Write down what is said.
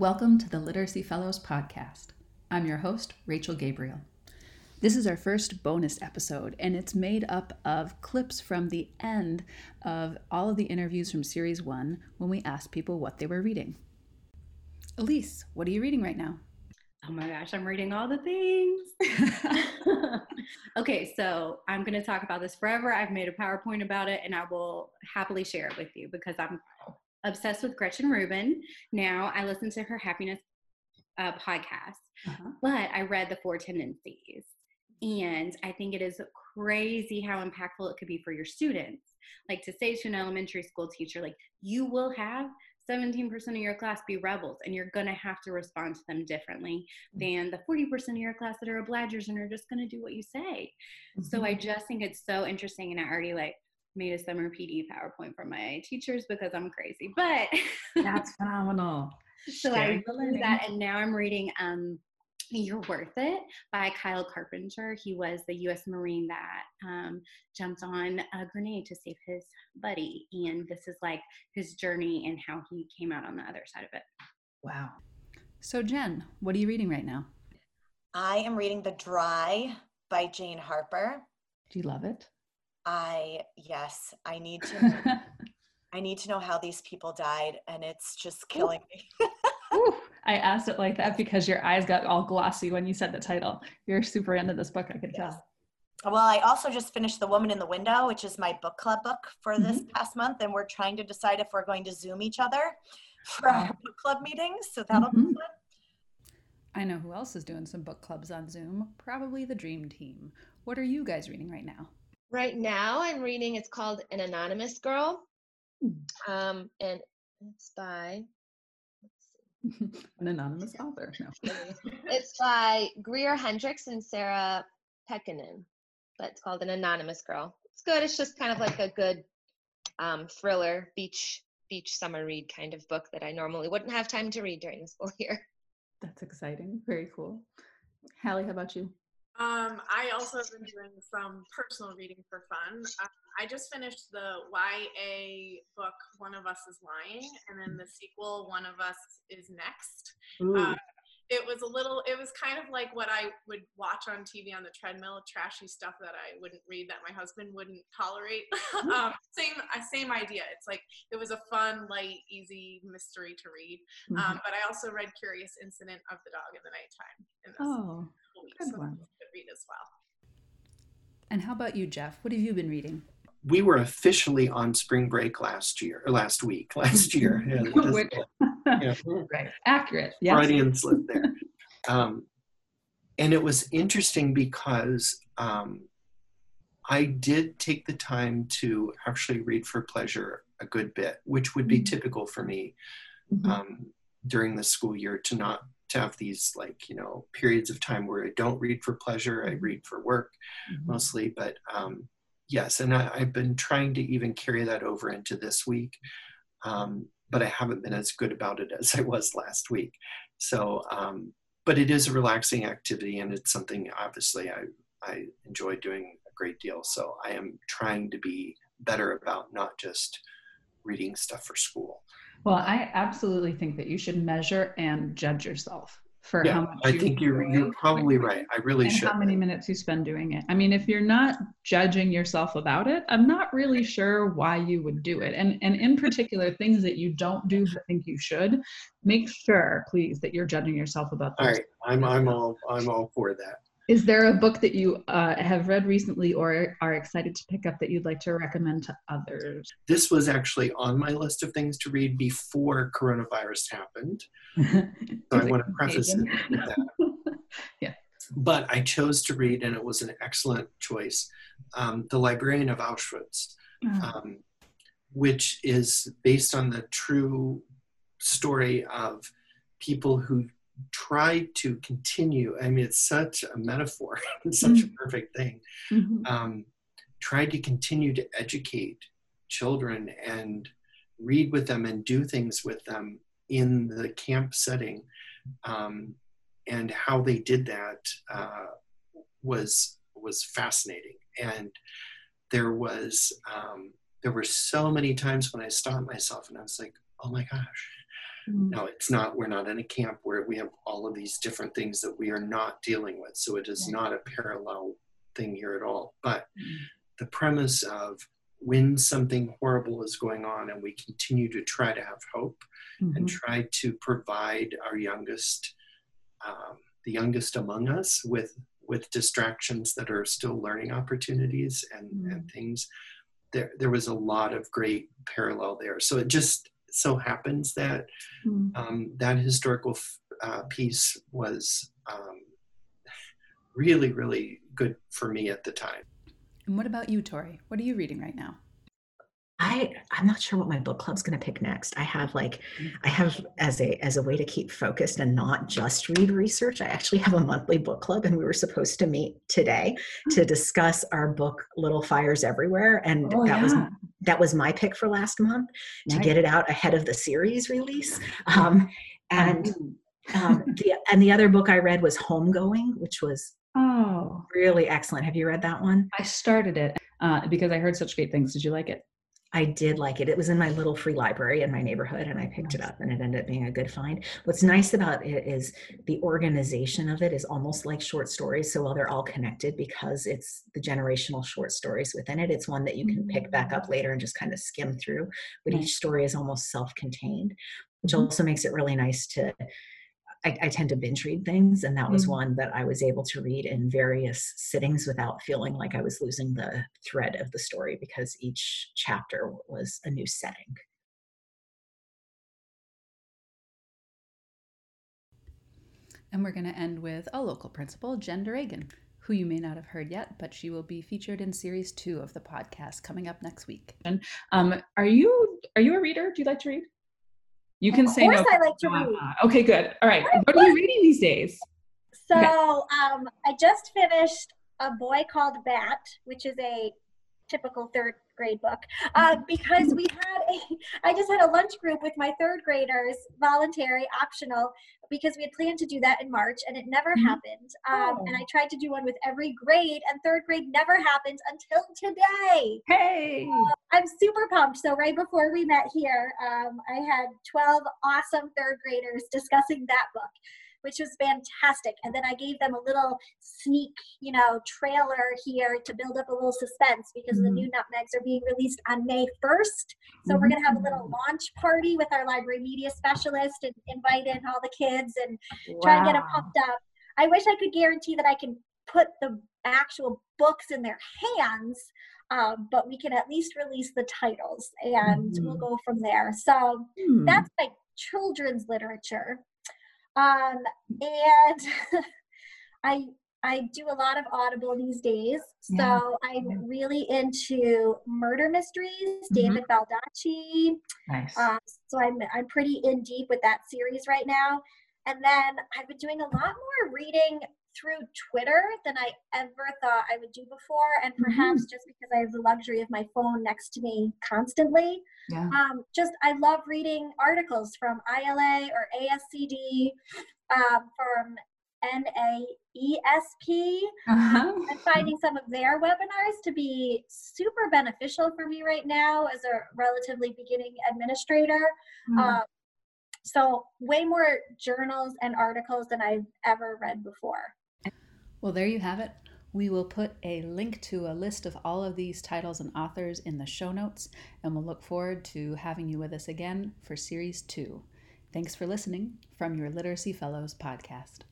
Welcome to the Literacy Fellows podcast. I'm your host, Rachel Gabriel. This is our first bonus episode, and it's made up of clips from the end of all of the interviews from Series 1 when we asked people what they were reading. Elise, what are you reading right now? Oh my gosh, I'm reading all the things. okay, so I'm going to talk about this forever. I've made a PowerPoint about it, and I will happily share it with you because I'm obsessed with Gretchen Rubin. Now I listen to her happiness uh, podcast, uh-huh. but I read The Four Tendencies. And I think it is crazy how impactful it could be for your students. Like to say to an elementary school teacher, like, you will have 17% of your class be rebels and you're going to have to respond to them differently mm. than the 40% of your class that are obligers and are just going to do what you say. Mm-hmm. So I just think it's so interesting and I already like made a summer PD PowerPoint for my teachers because I'm crazy. But that's phenomenal. so I did that and now I'm reading um you're Worth It by Kyle Carpenter. He was the U.S. Marine that um, jumped on a grenade to save his buddy. And this is like his journey and how he came out on the other side of it. Wow. So, Jen, what are you reading right now? I am reading The Dry by Jane Harper. Do you love it? I, yes, I need to. I need to know how these people died, and it's just killing me. I asked it like that because your eyes got all glossy when you said the title. You're super into this book, I could yes. tell. Well, I also just finished The Woman in the Window, which is my book club book for mm-hmm. this past month, and we're trying to decide if we're going to Zoom each other for our book club meetings. So that'll mm-hmm. be fun. I know who else is doing some book clubs on Zoom. Probably the Dream Team. What are you guys reading right now? Right now, I'm reading. It's called An Anonymous Girl, hmm. um, and it's by An anonymous author. No. it's by Greer Hendricks and Sarah Pekkanen, but it's called An Anonymous Girl. It's good. It's just kind of like a good um, thriller, beach beach summer read kind of book that I normally wouldn't have time to read during the school year. That's exciting. Very cool. Hallie, how about you? Um, I also have been doing some personal reading for fun. Uh, I just finished the YA book One of Us is Lying, and then the sequel One of Us is Next. Uh, it was a little, it was kind of like what I would watch on TV on the treadmill, trashy stuff that I wouldn't read that my husband wouldn't tolerate. um, same, uh, same idea. It's like it was a fun, light, easy mystery to read. Um, mm-hmm. But I also read Curious Incident of the Dog in the Nighttime. In this oh, good so one well. And how about you, Jeff? What have you been reading? We were officially on spring break last year, or last week, last year. Yeah, right, accurate. Yeah, Freudian slip there. Um, and it was interesting because um, I did take the time to actually read for pleasure a good bit, which would be mm-hmm. typical for me mm-hmm. um, during the school year to not to have these like you know periods of time where I don't read for pleasure. I mm-hmm. read for work mm-hmm. mostly, but um, yes, and I, have been trying to even carry that over into this week, um, but I haven't been as good about it as I was last week. So, um, but it is a relaxing activity, and it's something obviously I I enjoy doing a great deal. So I am trying to be better about not just reading stuff for school. Well, I absolutely think that you should measure and judge yourself for yeah, how much. I think you're you're probably right. I really and should. How many minutes you spend doing it? I mean, if you're not judging yourself about it, I'm not really sure why you would do it. And and in particular, things that you don't do but think you should, make sure, please, that you're judging yourself about. Those. All right, I'm I'm all I'm all for that. Is there a book that you uh, have read recently or are excited to pick up that you'd like to recommend to others? This was actually on my list of things to read before coronavirus happened. so I want to preface it with that. yeah. But I chose to read, and it was an excellent choice, um, The Librarian of Auschwitz, uh-huh. um, which is based on the true story of people who tried to continue. I mean, it's such a metaphor, it's such mm-hmm. a perfect thing. Mm-hmm. Um, tried to continue to educate children and read with them and do things with them in the camp setting. Um, and how they did that uh, was was fascinating. And there was um, there were so many times when I stopped myself and I was like, oh my gosh, Mm. Now, it's not, we're not in a camp where we have all of these different things that we are not dealing with. So it is not a parallel thing here at all. But mm. the premise of when something horrible is going on and we continue to try to have hope mm-hmm. and try to provide our youngest, um, the youngest among us with with distractions that are still learning opportunities and, mm. and things there there was a lot of great parallel there so it just so happens that mm. um, that historical uh, piece was um, really really good for me at the time. And what about you tori? What are you reading right now I I'm not sure what my book club's going to pick next. I have like I have as a as a way to keep focused and not just read research. I actually have a monthly book club and we were supposed to meet today to discuss our book Little Fires Everywhere and oh, that yeah. was that was my pick for last month to get it out ahead of the series release. Um, and um, the and the other book I read was Homegoing, which was oh really excellent. Have you read that one? I started it uh, because I heard such great things. Did you like it? I did like it. It was in my little free library in my neighborhood, and I picked it up, and it ended up being a good find. What's nice about it is the organization of it is almost like short stories. So while they're all connected, because it's the generational short stories within it, it's one that you can pick back up mm. later and just kind of skim through. But each story is almost self contained, which mm-hmm. also makes it really nice to I, I, tend to binge read things, and that was mm-hmm. one that I was able to read in various sittings without feeling like I was losing the thread of the story because each chapter was a new setting. And we're going to end with a local principal, Jen Duregan, who you may not have heard yet, but she will be featured in series two of the podcast coming up next week. Um, are you are you a reader? Do you like to read? You can of say no. I like to read. Okay, good. All right. What are you reading these days? So okay. um, I just finished A Boy Called Bat, which is a typical third grade book. Uh, because we had a i just had a lunch group with my third graders voluntary optional because we had planned to do that in march and it never mm-hmm. happened. Um, oh. and i tried to do one with every grade and third grade never happened until today. Hey! Uh, i'm super pumped. So right before we met here um, i had 12 awesome third graders discussing that book which was fantastic. And then I gave them a little sneak, you know, trailer here to build up a little suspense because mm-hmm. the new nutmegs are being released on May 1st. So mm-hmm. we're going to have a little launch party with our library media specialist and invite in all the kids and wow. try and get them pumped up. I wish I could guarantee that I can put the actual books in their hands. Um, but we can at least release the titles and mm-hmm. we'll go from there. So mm. that's like children's literature. Um, and I I do a lot of Audible these days, so yeah. I'm really into murder mysteries, mm-hmm. David Baldacci. Nice. Um, so I'm I'm pretty in deep with that series right now. And then I've been doing a lot more reading through Twitter than I ever thought I would do before, and mm-hmm. perhaps mm-hmm. just because I have the luxury of my phone next to me constantly. Yeah. Um, just I love reading articles from ILA or ASCD, um, from NAESP, uh-huh. and finding some of their webinars to be super beneficial for me right now as a relatively beginning administrator. Mm-hmm. Um, so, way more journals and articles than I've ever read before. Well, there you have it. We will put a link to a list of all of these titles and authors in the show notes, and we'll look forward to having you with us again for Series 2. Thanks for listening from your Literacy Fellows podcast.